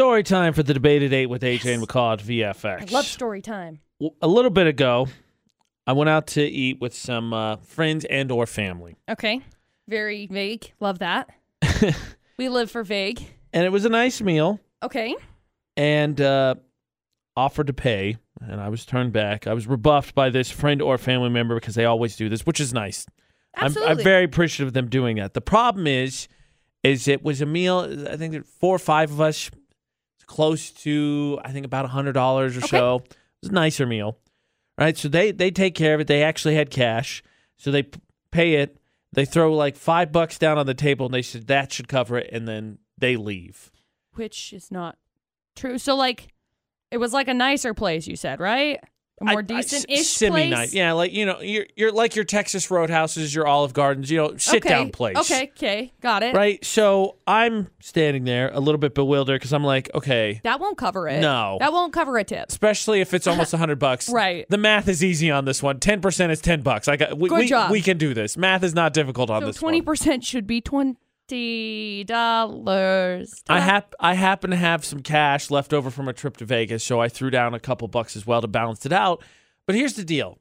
story time for the debate at 8 with AJ and McCall at VFX. I love story time. A little bit ago, I went out to eat with some uh, friends and or family. Okay. Very vague. Love that. we live for vague. And it was a nice meal Okay. and uh, offered to pay. And I was turned back. I was rebuffed by this friend or family member because they always do this, which is nice. I'm, Absolutely. I'm very appreciative of them doing that. The problem is, is it was a meal. I think four or five of us, close to I think about a hundred dollars or Okay. so. It was a nicer meal, right? So they they take care of it. They actually had cash, so they p- pay it. They throw like five bucks down on the table, and they said that should cover it, and then they leave. Which is not true. So, like, it was like a nicer place, you said, right? A more decent ish semi nice. Yeah, like you know, you're you're like your Texas Roadhouses, your Olive Gardens, you know, sit down Okay. place. Okay. Okay. Got it. Right. So I'm standing there a little bit bewildered because I'm like, okay, That won't cover it. No. That won't cover a tip. especially if it's almost a hundred bucks. Right. The math is easy on this one. Ten percent is ten bucks. I got. Uh, we, Good we, job. we can do this. Math is not difficult on So this. Twenty percent should be twenty dollars. I hap- I happen to have some cash left over from a trip to Vegas, so I threw down a couple bucks as well to balance it out. But here's the deal.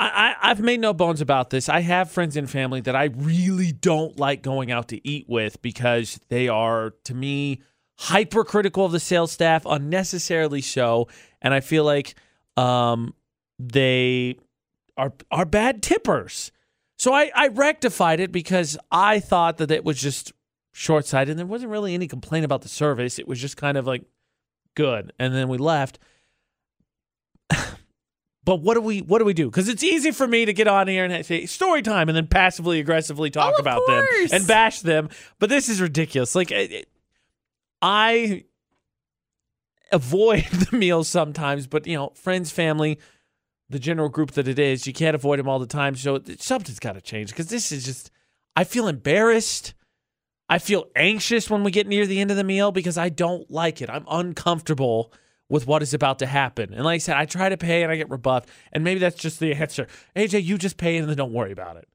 I, I, I've made no bones about this. I have friends and family that I really don't like going out to eat with because they are, to me, hypercritical of the sales staff, unnecessarily so. And I feel like um, they are are bad tippers. So I, I rectified it because I thought that it was just short sighted. There wasn't really any complaint about the service. It was just kind of like good. And then we left. but what do we what do we do? Because it's easy for me to get on here and say story time and then passively aggressively talk of about course. them and bash them. But this is ridiculous. Like it, it- I avoid the meals sometimes, but you know, friends, family, the general group that it is, you can't avoid them all the time. So something's got to change because this is just. I feel embarrassed. I feel anxious when we get near the end of the meal because I don't like it. I'm uncomfortable with what is about to happen. And like I said, I try to pay and I get rebuffed. And maybe that's just the answer. AJ, you just pay and then don't worry about it.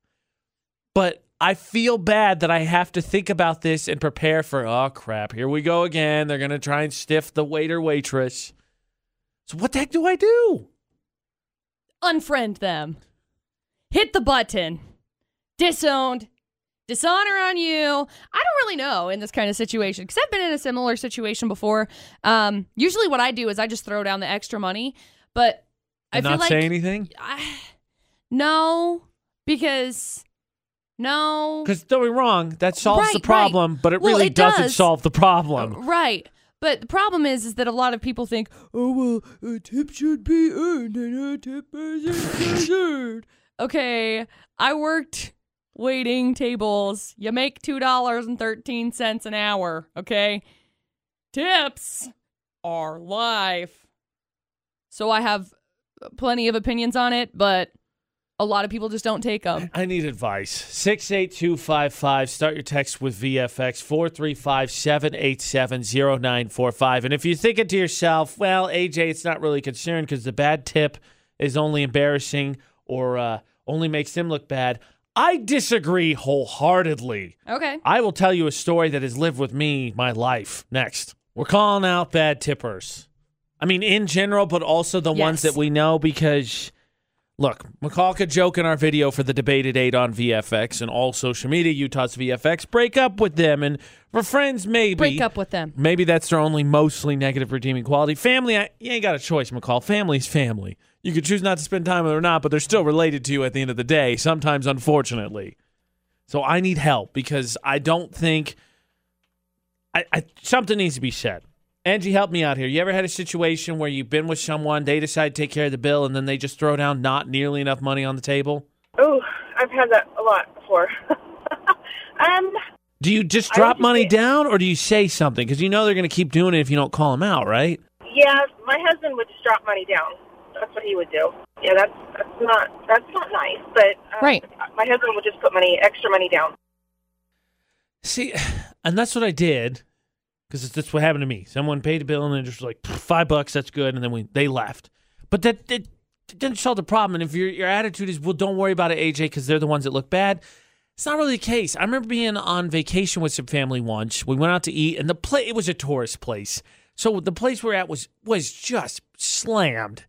But I feel bad that I have to think about this and prepare for, oh crap, here we go again. They're going to try and stiff the waiter, waitress. So what the heck do I do? Unfriend them. Hit the button. Disowned. Dishonor on you. I don't really know in this kind of situation because I've been in a similar situation before. Um, usually, what I do is I just throw down the extra money, but I And feel not like say anything? I, no, because no, Because don't be wrong, that solves the Right, right. problem, but it Well, really it doesn't does. solve the problem. Right. But the problem is, is that a lot of people think, oh well, a tip should be earned and a tip isn't deserved. Okay, I worked waiting tables. You make two dollars and thirteen cents an hour. Okay, tips are life. So I have plenty of opinions on it, but a lot of people just don't take them. I need advice. 68255. Start your text with VFX 435 787 0945. And if you're thinking to yourself, well, AJ, it's not really concerned because the bad tip is only embarrassing or uh, only makes him look bad, I disagree wholeheartedly. Okay. I will tell you a story that has lived with me my life. Next, we're calling out bad tippers. I mean, in general, but also the ones that we know because, look, McCall could joke in our video for the debate at 8 on VFX and all social media, Utah's VFX, break up with them. And for friends, maybe. Break up with them. Maybe that's their only mostly negative redeeming quality. Family, I, you ain't got a choice, McCall. Family's family. You could choose not to spend time with them or not, but they're still related to you at the end of the day, sometimes unfortunately. So I need help because I don't think I, I something needs to be said. Angie, help me out here. You ever had a situation where you've been with someone, they decide to take care of the bill, and then they just throw down not nearly enough money on the table? Oh, I've had that a lot before. um, Do you just drop money say- down, or do you say something? Because you know they're going to keep doing it if you don't call them out, right? yeah, my husband would just drop money down. That's what he would do. Yeah, that's that's not that's not nice. But uh, Right. my husband would just put money, extra money down. See, and that's what I did because that's what happened to me. Someone paid a bill and then just like five bucks, that's good, and then we they left. But that, that didn't solve the problem. And if your your attitude is, well, don't worry about it, AJ, because they're the ones that look bad. It's not really the case. I remember being on vacation with some family once. We went out to eat, and the play it was a tourist place, So the place we're at was was just slammed.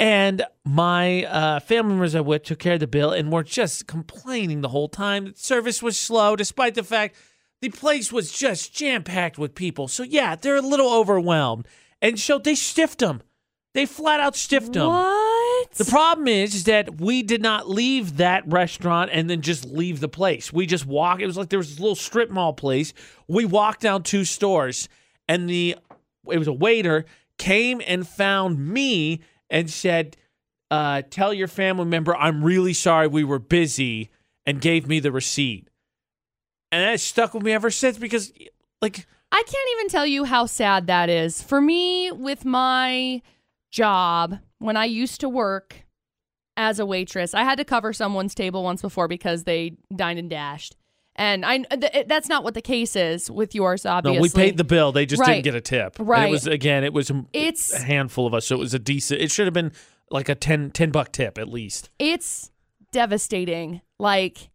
And my uh, family members I with took care of the bill and were just complaining the whole time that service was slow, despite the fact the place was just jam packed with people. So yeah, they're a little overwhelmed, and so they stiffed them. They flat out stiffed them. What? The problem is, is that we did not leave that restaurant and then just leave the place. We just walked. It was like there was this little strip mall place. We walked down two stores, and the it was a waiter came and found me and said, uh, "Tell your family member I'm really sorry we were busy," and gave me the receipt. And that stuck with me ever since because, like, I can't even tell you how sad that is. For me, with my job, when I used to work as a waitress, I had to cover someone's table once before because they dined and dashed. And I th- that's not what the case is with yours, obviously. no, we paid the bill. They just Right. didn't get a tip. And Right. it was again. It was a, It's- a handful of us, so it was a decent. It should have been like a 10, 10 buck tip at least. it's devastating. Like,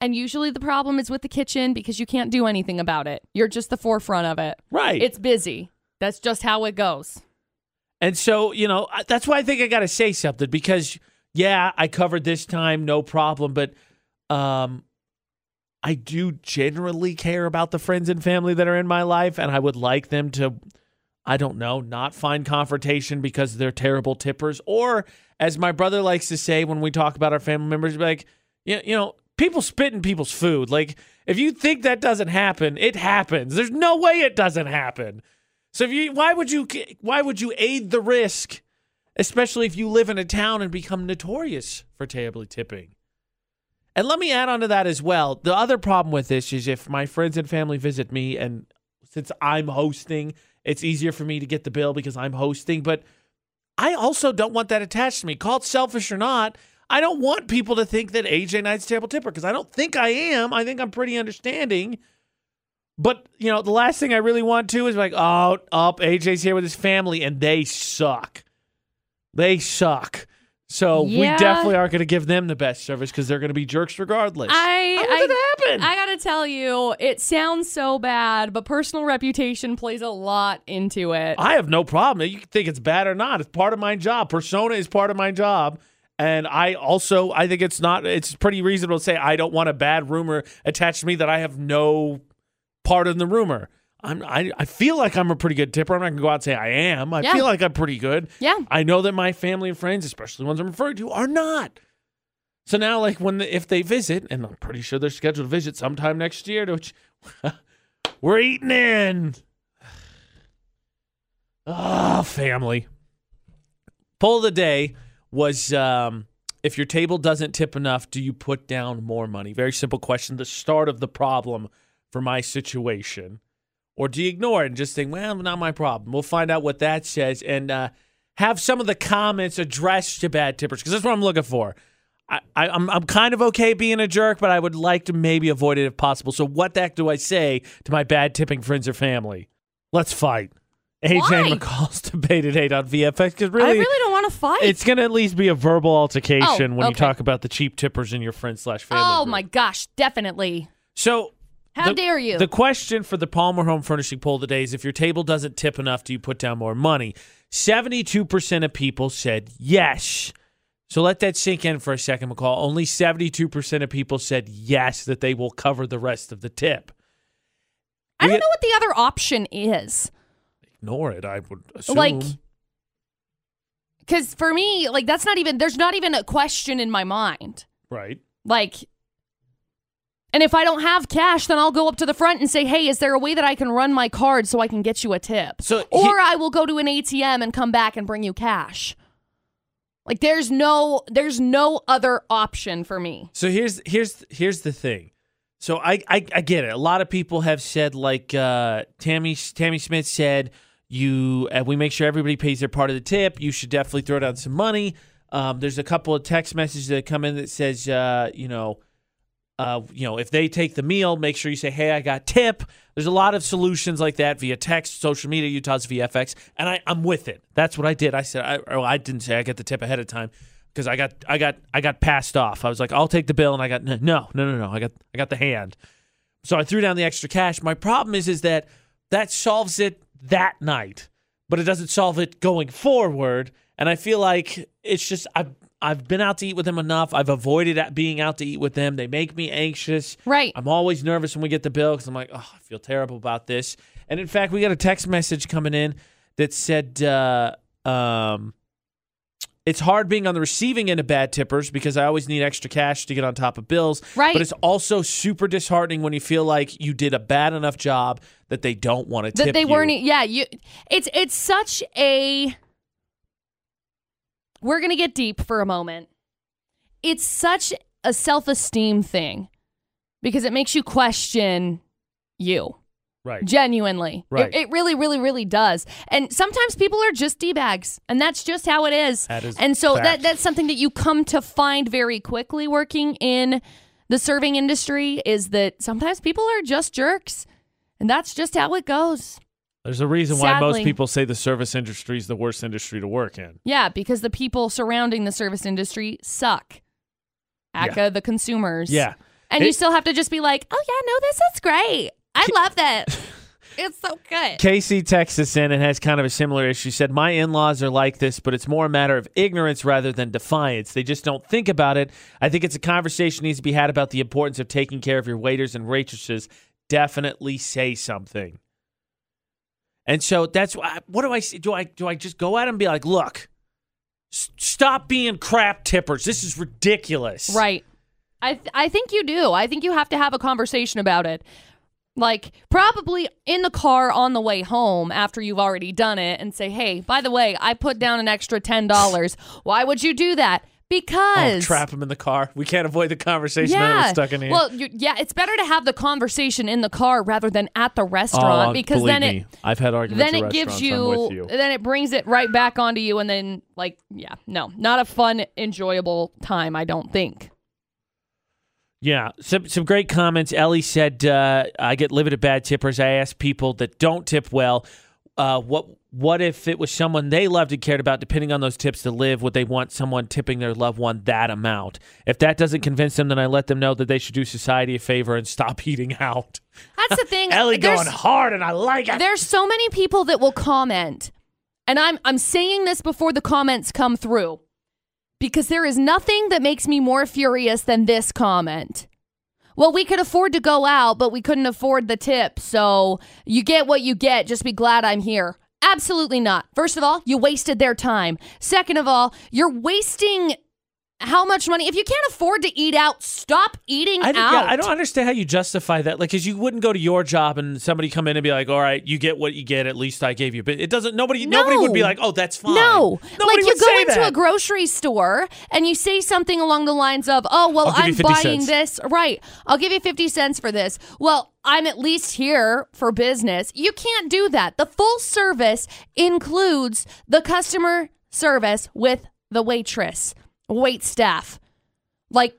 and usually the problem is with the kitchen because you can't do anything about it. You're just the forefront of it. Right. It's busy. That's just how it goes. And so, you know, that's why I think I got to say something because, yeah, I covered this time, no problem. But um, I do generally care about the friends and family that are in my life. And I would like them to, I don't know, not find confrontation because they're terrible tippers. Or, as my brother likes to say when we talk about our family members, be like, you, you know, people spit in people's food. Like, if you think that doesn't happen, it happens. There's no way it doesn't happen. So if you, why would you, why would you aid the risk, especially if you live in a town and become notorious for terribly tipping? And let me add on to that as well. The other problem with this is if my friends and family visit me, and since I'm hosting, it's easier for me to get the bill because I'm hosting. But I also don't want that attached to me. Call it selfish or not, I don't want people to think that AJ Knight's a terrible tipper because I don't think I am. I think I'm pretty understanding. But you know, the last thing I really want to is like, oh, oh up, AJ's here with his family, and they suck. They suck. So we definitely aren't going to give them the best service because they're going to be jerks regardless. I How does I, it happen? I gotta tell you, it sounds so bad, but personal reputation plays a lot into it. I have no problem. You can think it's bad or not. It's part of my job. Persona is part of my job. And I also I think it's not it's pretty reasonable to say I don't want a bad rumor attached to me that I have no part in the rumor. I'm I, I feel like I'm a pretty good tipper. I'm not gonna go out and say I am. I Yeah. feel like I'm pretty good. yeah. I know that my family and friends, especially ones I'm referring to, are not. So now, like when the, if they visit, and I'm pretty sure they're scheduled to visit sometime next year, which we're eating in. Ah, family. Pull the day was um, if your table doesn't tip enough, do you put down more money? Very simple question. The start of the problem for my situation. Or do you ignore it and just think, well, not my problem? We'll find out what that says and uh, have some of the comments addressed to bad tippers because that's what I'm looking for. I, I, I'm, I'm kind of okay being a jerk, but I would like to maybe avoid it if possible. So, what the heck do I say to my bad tipping friends or family? Let's fight. AJ Why? McCall's debated at 8 on VFX because really, I really to fight. it's going to at least be a verbal altercation Oh, when you talk about the cheap tippers in your friend slash family. oh group. my gosh, definitely. So, How the- dare you? The question for the Palmer Home Furnishing poll today is if your table doesn't tip enough, do you put down more money? 72% of people said yes. So let that sink in for a second, McCall. Only 72% of people said yes, that they will cover the rest of the tip. I don't know what the other option is. Ignore it, I would assume. Like, Because for me, like, that's not even, there's not even a question in my mind. right. Like, and if I don't have cash, then I'll go up to the front and say, hey, is there a way that I can run my card so I can get you a tip? So or he- I will go to an ATM and come back and bring you cash. Like there's no there's no other option for me. So here's here's here's the thing. So I, I I get it. A lot of people have said like uh, Tammy Tammy Smith said you uh, we make sure everybody pays their part of the tip. You should definitely throw down some money. Um, there's a couple of text messages that come in that says uh, you know uh, you know if they take the meal, make sure you say hey I got tip. There's a lot of solutions like that via text, social media, Utah's VFX, and I I'm with it. That's what I did. I said I or I didn't say I get the tip ahead of time because I got I got I got passed off. I was like, I'll take the bill, and I got no, no, no, no. I got I got the hand. So I threw down the extra cash. My problem is is that that solves it that night, but it doesn't solve it going forward. And I feel like it's just I've I've been out to eat with them enough. I've avoided being out to eat with them. They make me anxious. Right. I'm always nervous when we get the bill because I'm like, oh, I feel terrible about this. And in fact, we got a text message coming in that said, uh, um, it's hard being on the receiving end of bad tippers because I always need extra cash to get on top of bills. Right. But it's also super disheartening when you feel like you did a bad enough job that they don't want to that tip they you. weren't yeah you it's it's such a we're gonna get deep for a moment it's such a self-esteem thing because it makes you question you right. genuinely Right. it, it really really really does and sometimes people are just d-bags and that's just how it is That is and so that that's something that you come to find very quickly working in the serving industry is that sometimes people are just jerks and that's just how it goes There's a reason why most people say the service industry is the worst industry to work in. Yeah, because the people surrounding the service industry suck. Aka the consumers. Yeah. And you still have to just be like, oh, yeah, no, this is great. I love that. it's so good. Casey texts us in and has kind of a similar issue. She said, My in laws are like this, but it's more a matter of ignorance rather than defiance. They just don't think about it. I think it's a conversation needs to be had about the importance of taking care of your waiters and waitresses. Definitely say something. And so that's why. What do I? Do I do I just go at him and be like, "Look, s- stop being crap tippers. This is ridiculous." Right. I, th- I think you do. I think you have to have a conversation about it. Like, probably in the car on the way home after you've already done it and say, hey, by the way, I put down an extra $10. Why would you do that? Oh, Because. trap him in the car. We can't avoid the conversation. Yeah. We're stuck in here. Well, you, yeah, it's better to have the conversation in the car rather than at the oh, restaurant because then me, it I've had arguments. then it gives with you. then it brings it right back onto you and then like yeah, no, not a fun enjoyable time, I don't think. Yeah, some some great comments. Ellie said, uh, "I get livid at bad tippers. I ask people that don't tip well, uh, what what if it was someone they loved and cared about? Depending on those tips to live, would they want someone tipping their loved one that amount? If that doesn't convince them, then I let them know that they should do society a favor and stop eating out." That's the thing. Ellie There's- going hard, and I like it. There's so many people that will comment. And I'm I'm saying this before the comments come through. Because there is nothing that makes me more furious than this comment. Well, we could afford to go out, but we couldn't afford the tip. So you get what you get. Just be glad I'm here. Absolutely not. First of all, you wasted their time. Second of all, you're wasting how much money? If you can't afford to eat out, stop eating I, out. yeah, I don't understand how you justify that. Like, because you wouldn't go to your job and somebody come in and be like, "All right, you get what you get. At least I gave you." But it doesn't. Nobody. Nobody would be like, "Oh, that's fine." No, Nobody like you go into that. a grocery store and you say something along the lines of, "Oh, well, I'll give you I'm buying cents." this, right? I'll give you fifty cents for this." Well, I'm at least here for business. You can't do that. The full service includes the customer service with the waitress, wait staff, like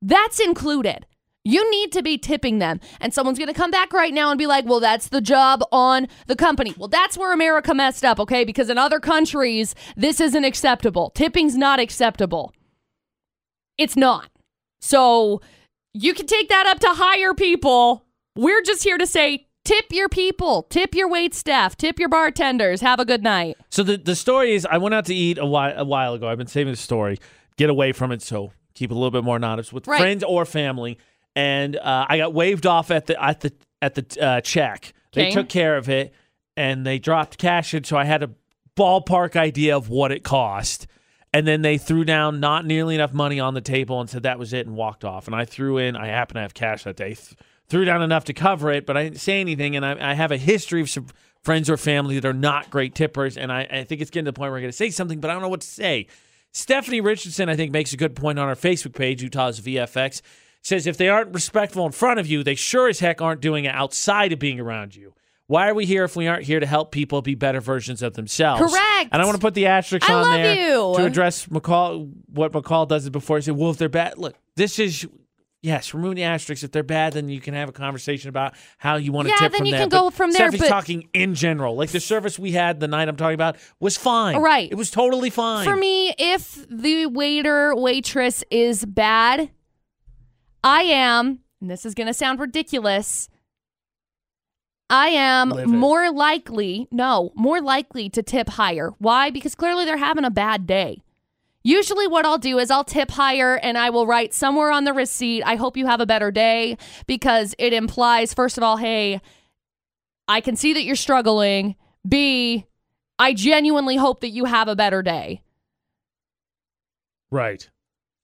that's included. You need to be tipping them. And someone's going to come back right now and be like, well, that's the job on the company. Well, that's where America messed up, okay? Because in other countries, this isn't acceptable. Tipping's not acceptable. It's not. So you can take that up to higher people. We're just here to say, tip your people, tip your wait staff, tip your bartenders. Have a good night. So the the story is, I went out to eat a while a while ago. I've been saving the story, get away from it, so keep it a little bit more anonymous with Right. friends or family. And uh, I got waved off at the at the at the uh, check. They took care of it, and they dropped cash in, so I had a ballpark idea of what it cost. And then they threw down not nearly enough money on the table and said that was it and walked off. And I threw in, I happen to have cash that day, th- threw down enough to cover it, but I didn't say anything. And I, I have a history of some friends or family that are not great tippers. And I, I think it's getting to the point where I'm going to say something, but I don't know what to say. Stephanie Richardson, I think, makes a good point on our Facebook page, Utah's VFX. Says if they aren't respectful in front of you, they sure as heck aren't doing it outside of being around you. Why are we here if we aren't here to help people be better versions of themselves? Correct. And I want to put the asterisk I on there you. to address McCall. What McCall does is before he said, "Well, if they're bad, look, this is." Yes, remove the asterisk. If they're bad, then you can have a conversation about how you want to tip them. Yeah, tip then from you there. can go from there, Stephanie's but- talking in general. Like the service we had the night I'm talking about was fine. Right. It was totally fine. For me, if the waiter, waitress is bad, I am, and this is going to sound ridiculous, I am more likely, no, more likely to tip higher. Why? Because clearly they're having a bad day. Usually, what I'll do is I'll tip higher and I will write somewhere on the receipt, I hope you have a better day, because it implies, first of all, hey, I can see that you're struggling. B, I genuinely hope that you have a better day. Right.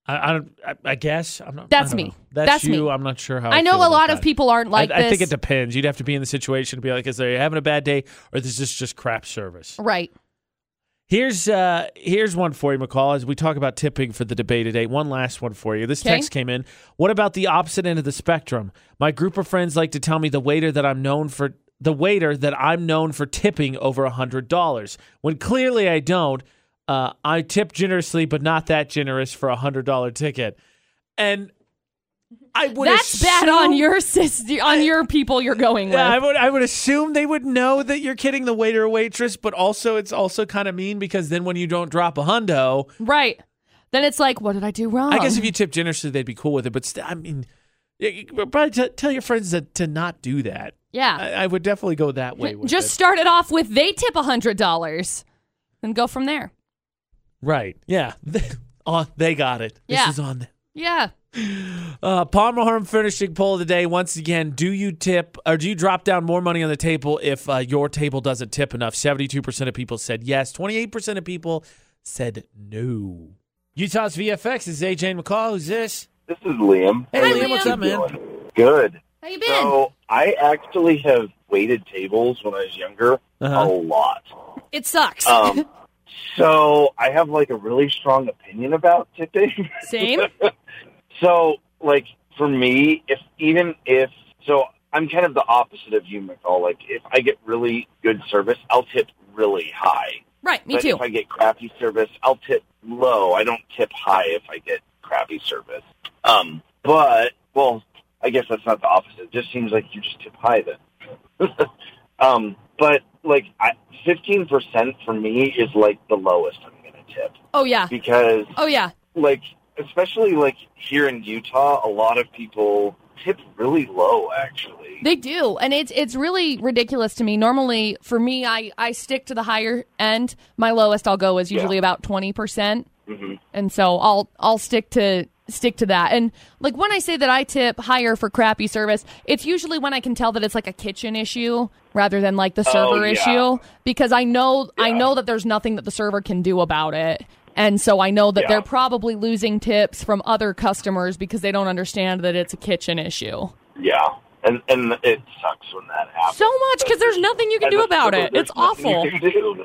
I, I don't. I, I guess I'm not. That's me. know. That's, That's me. you. I'm not sure how. I know feel a lot of people aren't like I, I think it depends. You'd have to be in the situation to be like, is they having a bad day, or is this just crap service? right. Here's uh here's one for you, McCall. As we talk about tipping for the debate today, one last one for you. This Okay. text came in. What about the opposite end of the spectrum? My group of friends like to tell me the waiter that I'm known for the waiter that I'm known for tipping over a hundred dollars. When clearly I don't. Uh, I tip generously, but not that generous for a hundred dollar ticket. And I would That's bad on assume- your sis- on your people you're going with. I would I would assume they would know that you're kidding the waiter or waitress, but also it's also kind of mean because then when you don't drop a hundo, right. Then it's like, what did I do wrong? I guess if you tip generously, they'd be cool with it. But st- I mean, probably t- tell your friends to, to not do that. yeah. I, I would definitely go that way Just it. start it off with they tip a hundred dollars, and go from there. right. Yeah. oh, they got it. Yeah. This is on. them. Yeah. Uh, Palmer Home Furnishing poll of the day. Once again, do you tip or do you drop down more money on the table if uh, your table doesn't tip enough? Seventy-two percent of people said yes. Twenty-eight percent of people said no. Utah's VFX is AJ and McCall. Who's this? This is Liam. Hey, Hi, Liam, what's Liam. up, man? Good. How you been? So I actually have waited tables when I was younger Uh-huh. a lot. it sucks. Um, so I have like a really strong opinion about tipping. Same. so like for me, if even if so, I'm kind of the opposite of you, McCall. Like if I get really good service, I'll tip really high. Right. Me but too. if I get crappy service, I'll tip low. I don't tip high if I get crappy service. Um, but well, I guess that's not the opposite. It just seems like you just tip high then. um, but like fifteen percent for me is like the lowest I'm going to tip Oh yeah. because Oh yeah. like especially like here in Utah, a lot of people tip really low actually. They do, and it's it's really ridiculous to me. Normally, for me, I I stick to the higher end. My lowest I'll go is usually about twenty percent, hmm and so I'll I'll stick to stick to that. And like when I say that I tip higher for crappy service, it's usually when I can tell that it's like a kitchen issue rather than like the server yeah. issue because I know I know that there's nothing that the server can do about it. And so I know that Yeah. they're probably losing tips from other customers because they don't understand that it's a kitchen issue. Yeah. And and it sucks when that happens. So much because there's nothing you can do about it. It's awful. you can do.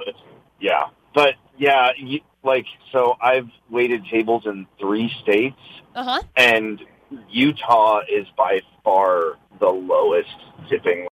Yeah, but yeah, you, like so, I've waited tables in three states, Uh huh. and Utah is by far the lowest tipping